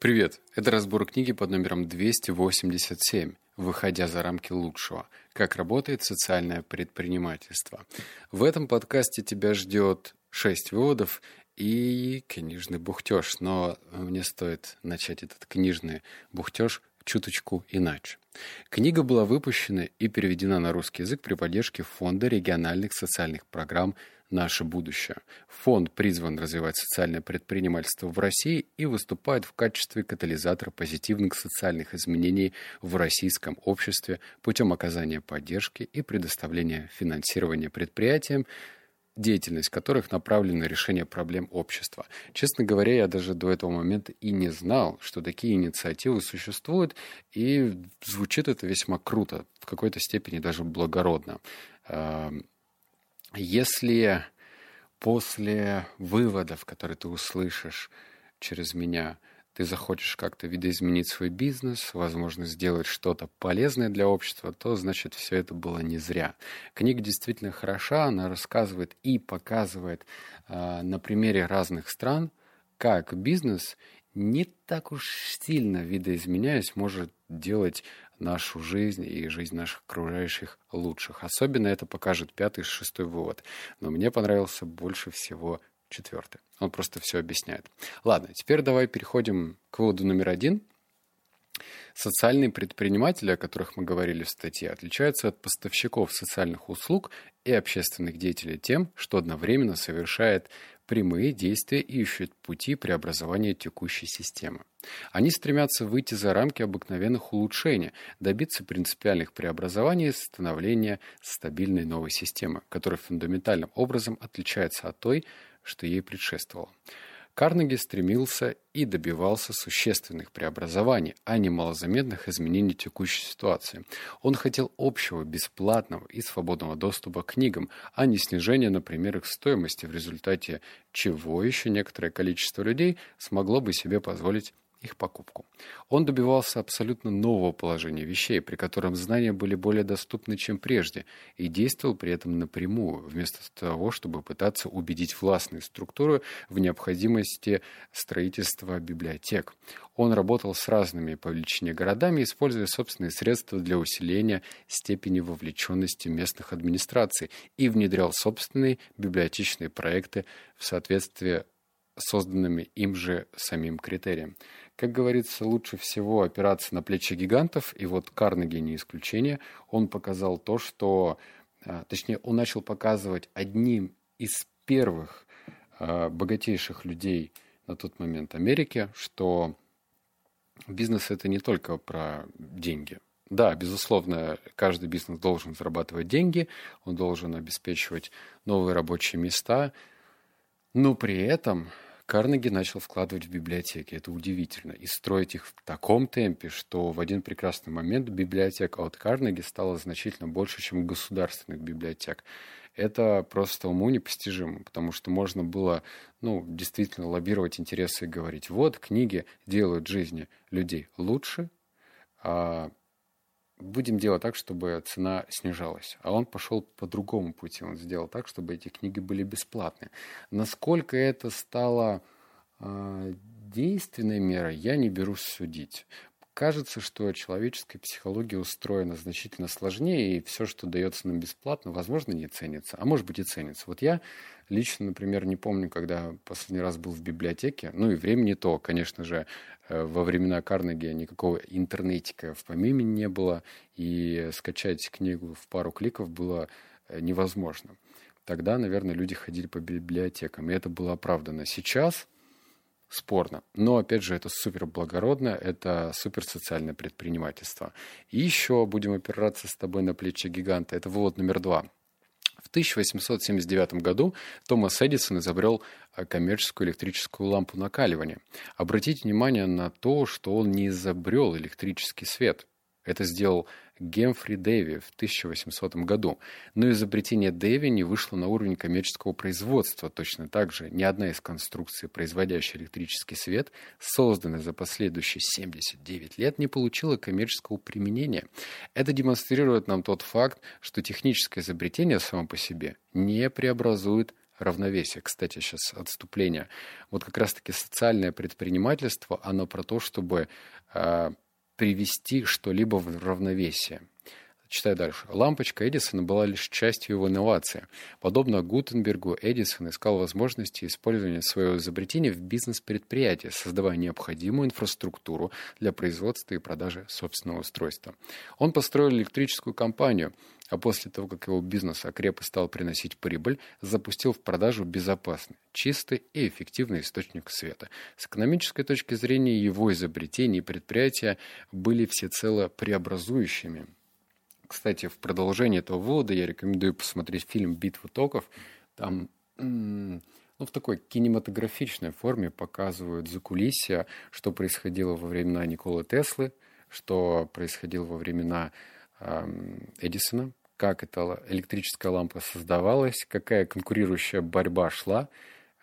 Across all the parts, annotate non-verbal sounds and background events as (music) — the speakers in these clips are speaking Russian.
Привет! Это разбор книги под номером 287 «Выходя за рамки лучшего. Как работает социальное предпринимательство». В этом подкасте тебя ждет шесть выводов и книжный бухтеж. Но мне стоит начать этот книжный бухтеж чуточку иначе. Книга была выпущена и переведена на русский язык при поддержке Фонда региональных социальных программ «Наше будущее». Фонд призван развивать социальное предпринимательство в России и выступает в качестве катализатора позитивных социальных изменений в российском обществе путем оказания поддержки и предоставления финансирования предприятиям, деятельность которых направлена на решение проблем общества. Честно говоря, я даже до этого момента и не знал, что такие инициативы существуют, и звучит это весьма круто, в какой-то степени даже благородно. Если после выводов, которые ты услышишь через меня, ты захочешь как-то видоизменить свой бизнес, возможно, сделать что-то полезное для общества, то значит все это было не зря. Книга действительно хороша, она рассказывает и показывает э, на примере разных стран, как бизнес не так уж сильно видоизменяясь может делать нашу жизнь и жизнь наших окружающих лучших. Особенно это покажет пятый и шестой вывод. Но мне понравился больше всего четвертый. Он просто все объясняет. Ладно, теперь давай переходим к выводу номер один. Социальные предприниматели, о которых мы говорили в статье, отличаются от поставщиков социальных услуг и общественных деятелей тем, что одновременно совершает прямые действия ищут пути преобразования текущей системы. Они стремятся выйти за рамки обыкновенных улучшений, добиться принципиальных преобразований и становления стабильной новой системы, которая фундаментальным образом отличается от той, что ей предшествовало. Карнеги стремился и добивался существенных преобразований, а не малозаметных изменений текущей ситуации. Он хотел общего, бесплатного и свободного доступа к книгам, а не снижения, например, их стоимости, в результате чего еще некоторое количество людей смогло бы себе позволить их покупку. Он добивался абсолютно нового положения вещей, при котором знания были более доступны, чем прежде, и действовал при этом напрямую, вместо того, чтобы пытаться убедить властные структуры в необходимости строительства библиотек. Он работал с разными по величине городами, используя собственные средства для усиления степени вовлеченности местных администраций и внедрял собственные библиотечные проекты в соответствии созданными им же самим критерием. Как говорится, лучше всего опираться на плечи гигантов, и вот Карнеги не исключение. Он показал то, что, а, точнее, он начал показывать одним из первых а, богатейших людей на тот момент Америки, что бизнес это не только про деньги. Да, безусловно, каждый бизнес должен зарабатывать деньги, он должен обеспечивать новые рабочие места, но при этом Карнеги начал вкладывать в библиотеки. Это удивительно. И строить их в таком темпе, что в один прекрасный момент библиотека от Карнеги стала значительно больше, чем государственных библиотек. Это просто уму непостижимо, потому что можно было ну, действительно лоббировать интересы и говорить, вот, книги делают жизни людей лучше, а будем делать так, чтобы цена снижалась. А он пошел по другому пути. Он сделал так, чтобы эти книги были бесплатны. Насколько это стало э, действенной мерой, я не берусь судить. Кажется, что человеческая психология устроена значительно сложнее, и все, что дается нам бесплатно, возможно, не ценится, а может быть и ценится. Вот я лично, например, не помню, когда последний раз был в библиотеке, ну и времени то, конечно же, э, во времена Карнеги никакого интернетика в помиме не было, и скачать книгу в пару кликов было э, невозможно. Тогда, наверное, люди ходили по библиотекам, и это было оправдано. Сейчас спорно. Но, опять же, это супер благородно, это супер социальное предпринимательство. И еще будем опираться с тобой на плечи гиганта. Это вывод номер два. В 1879 году Томас Эдисон изобрел э, коммерческую электрическую лампу накаливания. Обратите внимание на то, что он не изобрел электрический свет. Это сделал Гемфри Дэви в 1800 году. Но изобретение Дэви не вышло на уровень коммерческого производства. Точно так же ни одна из конструкций, производящая электрический свет, созданная за последующие 79 лет, не получила коммерческого применения. Это демонстрирует нам тот факт, что техническое изобретение само по себе не преобразует равновесие. Кстати, сейчас отступление. Вот как раз-таки социальное предпринимательство, оно про то, чтобы э, привести что-либо в равновесие. Читаю дальше. Лампочка Эдисона была лишь частью его инновации. Подобно Гутенбергу, Эдисон искал возможности использования своего изобретения в бизнес-предприятии, создавая необходимую инфраструктуру для производства и продажи собственного устройства. Он построил электрическую компанию, а после того, как его бизнес окреп и стал приносить прибыль, запустил в продажу безопасный, чистый и эффективный источник света. С экономической точки зрения его изобретения и предприятия были всецело преобразующими – кстати, в продолжение этого вывода я рекомендую посмотреть фильм «Битва токов». Там ну, в такой кинематографичной форме показывают закулисья, что происходило во времена Николы Теслы, что происходило во времена э, Эдисона, как эта электрическая лампа создавалась, какая конкурирующая борьба шла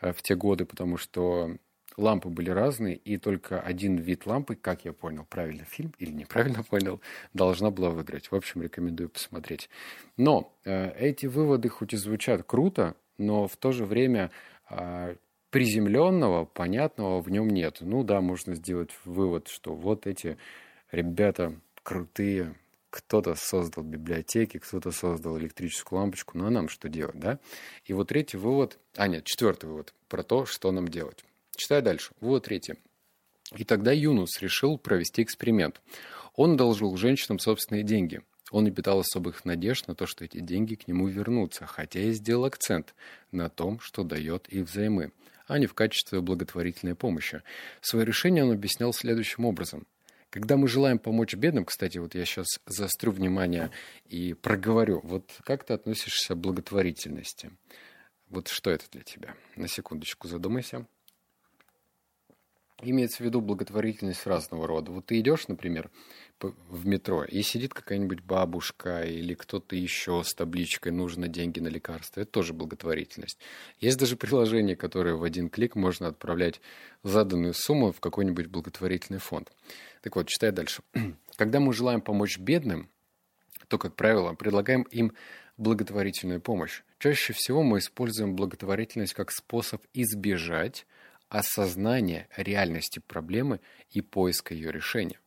э, в те годы, потому что лампы были разные, и только один вид лампы, как я понял, правильно фильм или неправильно (laughs) понял, должна была выиграть. В общем, рекомендую посмотреть. Но э, эти выводы хоть и звучат круто, но в то же время э, приземленного, понятного в нем нет. Ну да, можно сделать вывод, что вот эти ребята крутые, кто-то создал библиотеки, кто-то создал электрическую лампочку, ну а нам что делать, да? И вот третий вывод, а нет, четвертый вывод про то, что нам делать. Читаю дальше. Вот третье. И тогда Юнус решил провести эксперимент. Он одолжил женщинам собственные деньги. Он не питал особых надежд на то, что эти деньги к нему вернутся, хотя и сделал акцент на том, что дает их взаймы, а не в качестве благотворительной помощи. Свое решение он объяснял следующим образом. Когда мы желаем помочь бедным, кстати, вот я сейчас заострю внимание и проговорю, вот как ты относишься к благотворительности? Вот что это для тебя? На секундочку задумайся. Имеется в виду благотворительность разного рода. Вот ты идешь, например, в метро, и сидит какая-нибудь бабушка или кто-то еще с табличкой «нужно деньги на лекарства». Это тоже благотворительность. Есть даже приложение, которое в один клик можно отправлять заданную сумму в какой-нибудь благотворительный фонд. Так вот, читай дальше. (clears throat) Когда мы желаем помочь бедным, то, как правило, предлагаем им благотворительную помощь. Чаще всего мы используем благотворительность как способ избежать осознания реальности проблемы и поиска ее решения.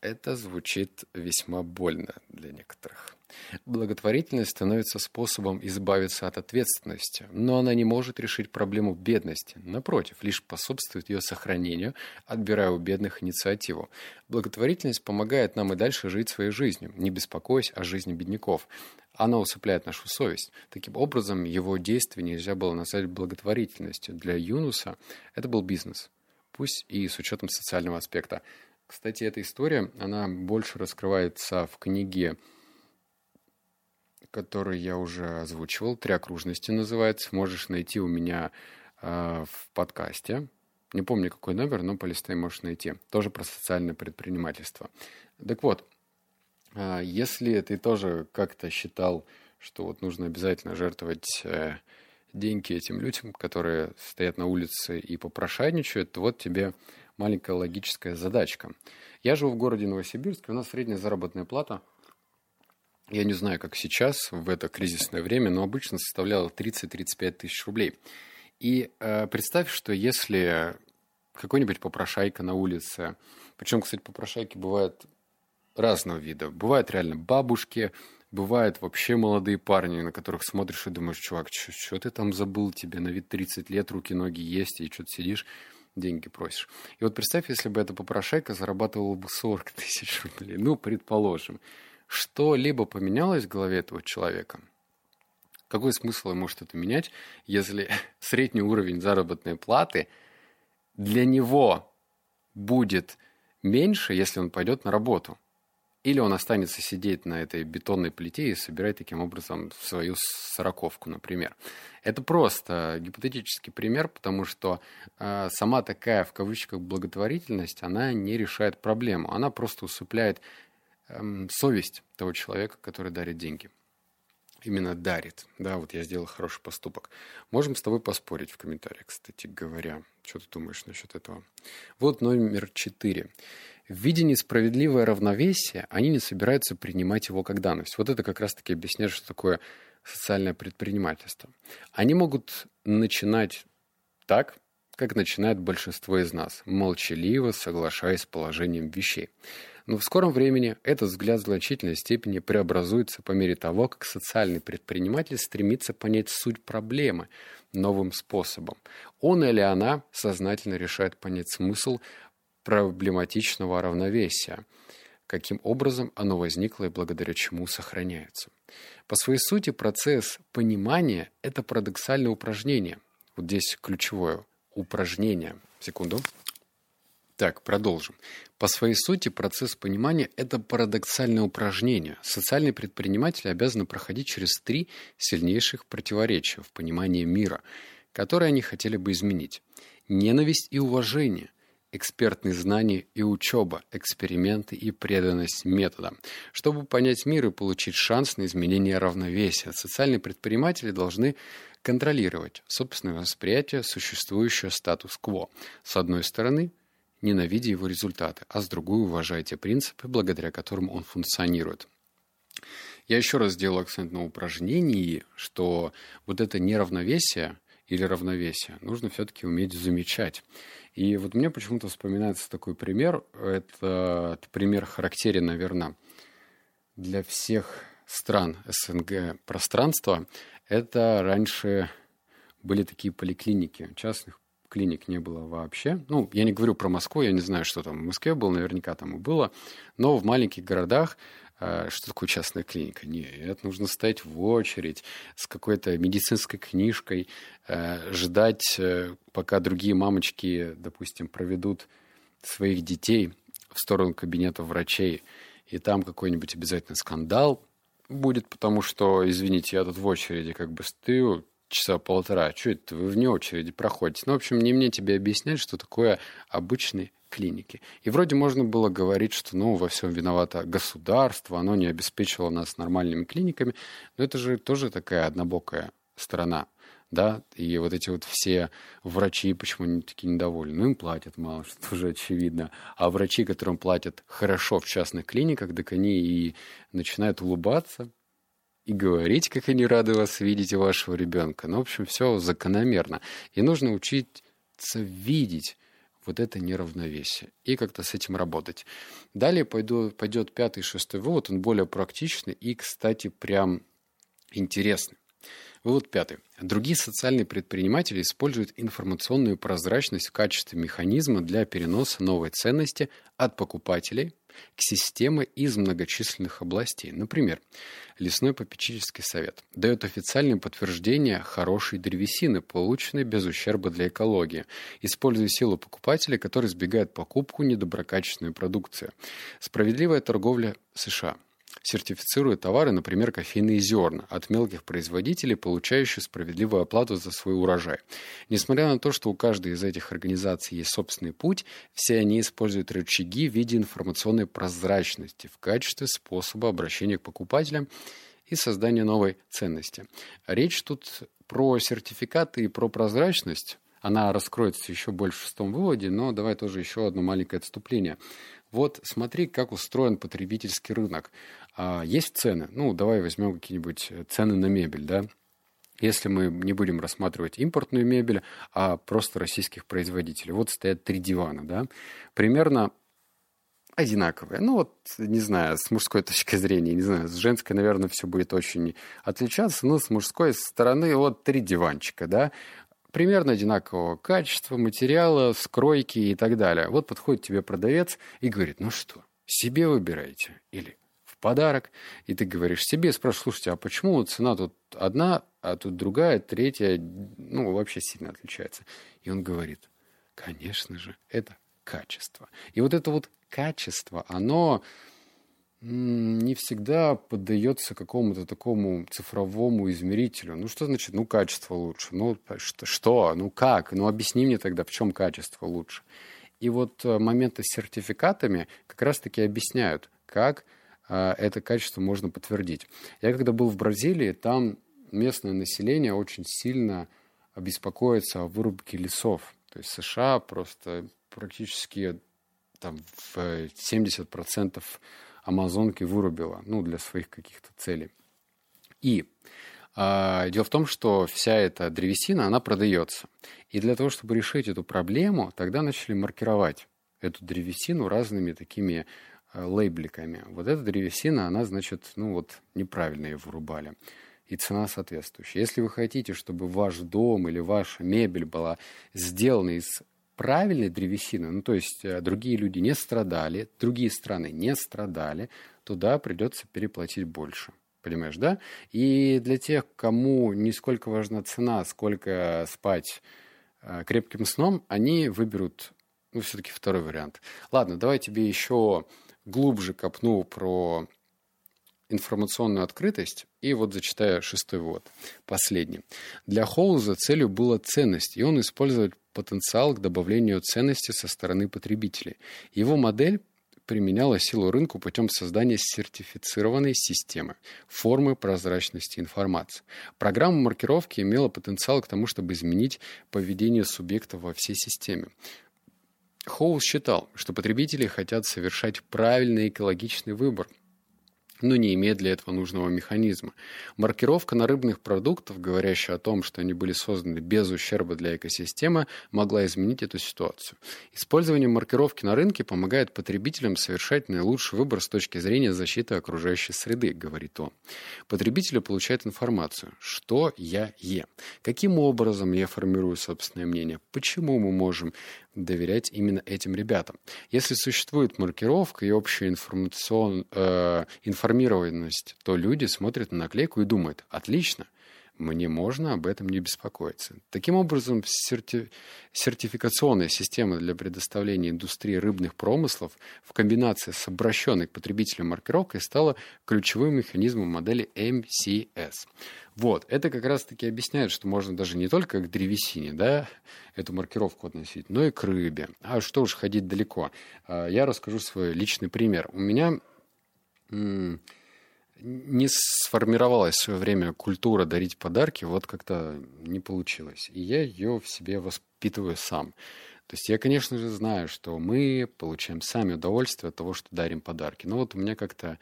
Это звучит весьма больно для некоторых. Благотворительность становится способом избавиться от ответственности, но она не может решить проблему бедности. Напротив, лишь способствует ее сохранению, отбирая у бедных инициативу. Благотворительность помогает нам и дальше жить своей жизнью, не беспокоясь о жизни бедняков. Она усыпляет нашу совесть. Таким образом, его действие нельзя было назвать благотворительностью. Для Юнуса это был бизнес, пусть и с учетом социального аспекта. Кстати, эта история, она больше раскрывается в книге, которую я уже озвучивал, «Три окружности» называется. Можешь найти у меня э, в подкасте. Не помню, какой номер, но полистай можешь найти. Тоже про социальное предпринимательство. Так вот, э, если ты тоже как-то считал, что вот нужно обязательно жертвовать э, деньги этим людям, которые стоят на улице и попрошайничают, то вот тебе маленькая логическая задачка. Я живу в городе Новосибирске, у нас средняя заработная плата, я не знаю, как сейчас, в это кризисное время, но обычно составляла 30-35 тысяч рублей. И э, представь, что если какой-нибудь попрошайка на улице, причем, кстати, попрошайки бывают разного вида. Бывают реально бабушки, бывают вообще молодые парни, на которых смотришь и думаешь, чувак, что ты там забыл, тебе на вид 30 лет, руки-ноги есть, и что-то сидишь деньги просишь. И вот представь, если бы эта попрошайка зарабатывала бы 40 (laughs) тысяч рублей, ну, предположим, что-либо поменялось в голове этого человека? Какой смысл может это менять, если (laughs) средний уровень заработной платы для него будет меньше, если он пойдет на работу? Или он останется сидеть на этой бетонной плите и собирать таким образом свою сороковку, например. Это просто гипотетический пример, потому что э, сама такая, в кавычках, благотворительность, она не решает проблему. Она просто усыпляет э, совесть того человека, который дарит деньги. Именно дарит. Да, вот я сделал хороший поступок. Можем с тобой поспорить в комментариях, кстати говоря. Что ты думаешь насчет этого? Вот номер четыре. Видя несправедливое равновесие, они не собираются принимать его как данность. Вот это как раз-таки объясняет, что такое социальное предпринимательство? Они могут начинать так, как начинает большинство из нас, молчаливо соглашаясь с положением вещей. Но в скором времени этот взгляд в значительной степени преобразуется по мере того, как социальный предприниматель стремится понять суть проблемы новым способом. Он или она сознательно решает понять смысл проблематичного равновесия, каким образом оно возникло и благодаря чему сохраняется. По своей сути, процесс понимания – это парадоксальное упражнение. Вот здесь ключевое – упражнение. Секунду. Так, продолжим. По своей сути, процесс понимания – это парадоксальное упражнение. Социальные предприниматели обязаны проходить через три сильнейших противоречия в понимании мира, которые они хотели бы изменить. Ненависть и уважение, экспертные знания и учеба, эксперименты и преданность методам. Чтобы понять мир и получить шанс на изменение равновесия, социальные предприниматели должны контролировать собственное восприятие существующего статус-кво. С одной стороны – ненавидя его результаты, а с другой уважая те принципы, благодаря которым он функционирует. Я еще раз сделал акцент на упражнении, что вот это неравновесие или равновесие нужно все-таки уметь замечать. И вот мне почему-то вспоминается такой пример. Это пример характерен, наверное, для всех стран СНГ пространства. Это раньше были такие поликлиники частных клиник не было вообще. Ну, я не говорю про Москву, я не знаю, что там в Москве было, наверняка там и было. Но в маленьких городах э, что такое частная клиника? Нет, нужно стоять в очередь с какой-то медицинской книжкой, э, ждать, э, пока другие мамочки, допустим, проведут своих детей в сторону кабинета врачей, и там какой-нибудь обязательно скандал будет, потому что, извините, я тут в очереди как бы стою, часа полтора. Что это вы вне очереди проходите? Ну, в общем, не мне тебе объяснять, что такое обычные клиники. И вроде можно было говорить, что, ну, во всем виновато государство, оно не обеспечило нас нормальными клиниками. Но это же тоже такая однобокая сторона да, и вот эти вот все врачи, почему они такие недовольны? Ну, им платят мало, (laughs) что тоже очевидно. А врачи, которым платят хорошо в частных клиниках, так они и начинают улыбаться, и говорить, как они рады вас видеть, вашего ребенка. Ну, в общем, все закономерно. И нужно учиться видеть вот это неравновесие и как-то с этим работать. Далее пойду, пойдет пятый, шестой вывод, он более практичный и, кстати, прям интересный. Вывод пятый. Другие социальные предприниматели используют информационную прозрачность в качестве механизма для переноса новой ценности от покупателей – к системе из многочисленных областей. Например, лесной попечительский совет дает официальное подтверждение хорошей древесины, полученной без ущерба для экологии, используя силу покупателя, который избегает покупку недоброкачественной продукции. Справедливая торговля США – сертифицирует товары, например, кофейные зерна, от мелких производителей, получающих справедливую оплату за свой урожай. Несмотря на то, что у каждой из этих организаций есть собственный путь, все они используют рычаги в виде информационной прозрачности в качестве способа обращения к покупателям и создания новой ценности. Речь тут про сертификаты и про прозрачность. Она раскроется еще больше в шестом выводе, но давай тоже еще одно маленькое отступление. Вот смотри, как устроен потребительский рынок. А, есть цены. Ну, давай возьмем какие-нибудь э, цены на мебель, да. Если мы не будем рассматривать импортную мебель, а просто российских производителей. Вот стоят три дивана, да. Примерно одинаковые. Ну вот, не знаю, с мужской (laughs) точки зрения, не знаю, с женской, наверное, все будет очень отличаться, но с мужской стороны вот три диванчика, да, примерно одинакового качества, материала, скройки и так далее. Вот подходит тебе продавец и говорит, ну что, себе выбираете или подарок. И ты говоришь себе, спрашиваешь, слушайте, а почему цена тут одна, а тут другая, третья, ну, вообще сильно отличается. И он говорит, конечно же, это качество. И вот это вот качество, оно не всегда поддается какому-то такому цифровому измерителю. Ну, что значит, ну, качество лучше? Ну, что? Ну, как? Ну, объясни мне тогда, в чем качество лучше? И вот э, моменты с сертификатами как раз-таки объясняют, как это качество можно подтвердить. Я когда был в Бразилии, там местное население очень сильно беспокоится о вырубке лесов. То есть США просто практически там в 70% амазонки вырубила, ну, для своих каких-то целей. И А, дело в том, что вся эта древесина, она продается. И для того, чтобы решить эту проблему, тогда начали маркировать эту древесину разными такими э, лейбликами. Вот эта древесина, она, значит, ну вот неправильно ее вырубали. И цена соответствующая. Если вы хотите, чтобы ваш дом или ваша мебель была сделана из правильной древесины, ну то есть э, другие люди не страдали, другие страны не страдали, то да, придется переплатить больше. Понимаешь, да? И для тех, кому не сколько важна цена, сколько спать э, крепким сном, они выберут, ну, все-таки второй вариант. Ладно, давай тебе еще глубже копну про информационную открытость и вот зачитаю шестой вывод, последний. Для Хоуза целью была ценность, и он использовал потенциал к добавлению ценности со стороны потребителей. Его модель применяла силу рынку путем создания сертифицированной системы, формы прозрачности информации. Программа маркировки имела потенциал к тому, чтобы изменить поведение субъектов во всей системе. Хоул считал, что потребители хотят совершать правильный экологичный выбор – но не имеет для этого нужного механизма. Маркировка на рыбных продуктах, говорящая о том, что они были созданы без ущерба для экосистемы, могла изменить эту ситуацию. Использование маркировки на рынке помогает потребителям совершать наилучший выбор с точки зрения защиты окружающей среды, говорит он. Потребители получают информацию, что я ем, каким образом я формирую собственное мнение, почему мы можем доверять именно этим ребятам. Если существует маркировка и общая информацион, э, информированность, то люди смотрят на наклейку и думают, отлично, мне можно об этом не беспокоиться. Таким образом, серти... сертификационная система для предоставления индустрии рыбных промыслов в комбинации с обращенной к потребителям маркировкой стала ключевым механизмом модели MCS. Вот, это как раз-таки объясняет, что можно даже не только к древесине, да, эту маркировку относить, но и к рыбе. А что уж ходить далеко. А, я расскажу свой личный пример. У меня не сформировалась в свое время культура дарить подарки, вот как-то не получилось. И я ее в себе воспитываю сам. То есть я, конечно же, знаю, что мы получаем сами удовольствие от того, что дарим подарки. Но вот у меня как-то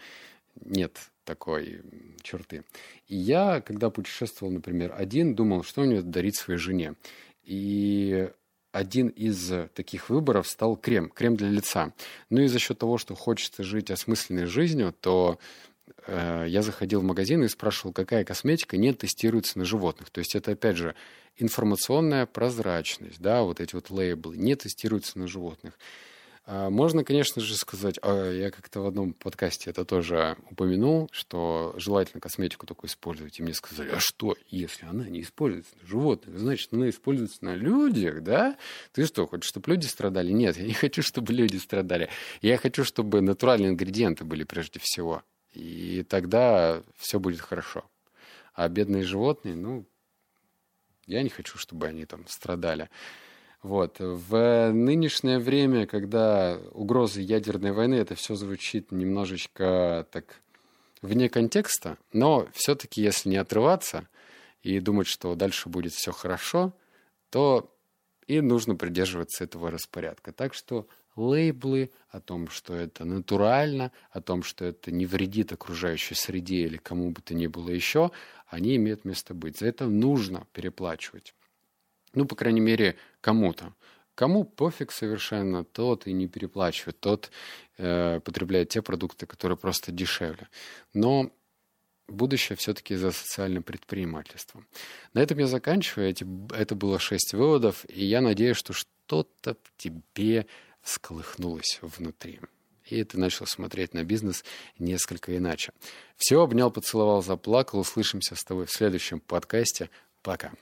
нет такой черты. И я, когда путешествовал, например, один, думал, что мне дарить своей жене. И один из таких выборов стал крем, крем для лица. Ну и за счет того, что хочется жить осмысленной жизнью, то я заходил в магазин и спрашивал, какая косметика не тестируется на животных. То есть это, опять же, информационная прозрачность, да, вот эти вот лейблы не тестируются на животных. А, можно, конечно же, сказать, а, я как-то в одном подкасте это тоже упомянул, что желательно косметику такую использовать. И мне сказали, а что, если она не используется на животных, значит, она используется на людях, да? Ты что, хочешь, чтобы люди страдали? Нет, я не хочу, чтобы люди страдали. Я хочу, чтобы натуральные ингредиенты были прежде всего. И тогда все будет хорошо. А бедные животные, ну, я не хочу, чтобы они там страдали. Вот. В нынешнее время, когда угрозы ядерной войны, это все звучит немножечко так вне контекста, но все-таки, если не отрываться и думать, что дальше будет все хорошо, то и нужно придерживаться этого распорядка. Так что лейблы о том, что это натурально, о том, что это не вредит окружающей среде или кому бы то ни было еще, они имеют место быть. За это нужно переплачивать. Ну, по крайней мере, кому-то. Кому пофиг совершенно, тот и не переплачивает, тот э, потребляет те продукты, которые просто дешевле. Но будущее все-таки за социальным предпринимательством. На этом я заканчиваю. Эти, это было шесть выводов, и я надеюсь, что что-то в тебе всколыхнулось внутри. И ты начал смотреть на бизнес несколько иначе. Все, обнял, поцеловал, заплакал. Услышимся с тобой в следующем подкасте. Пока.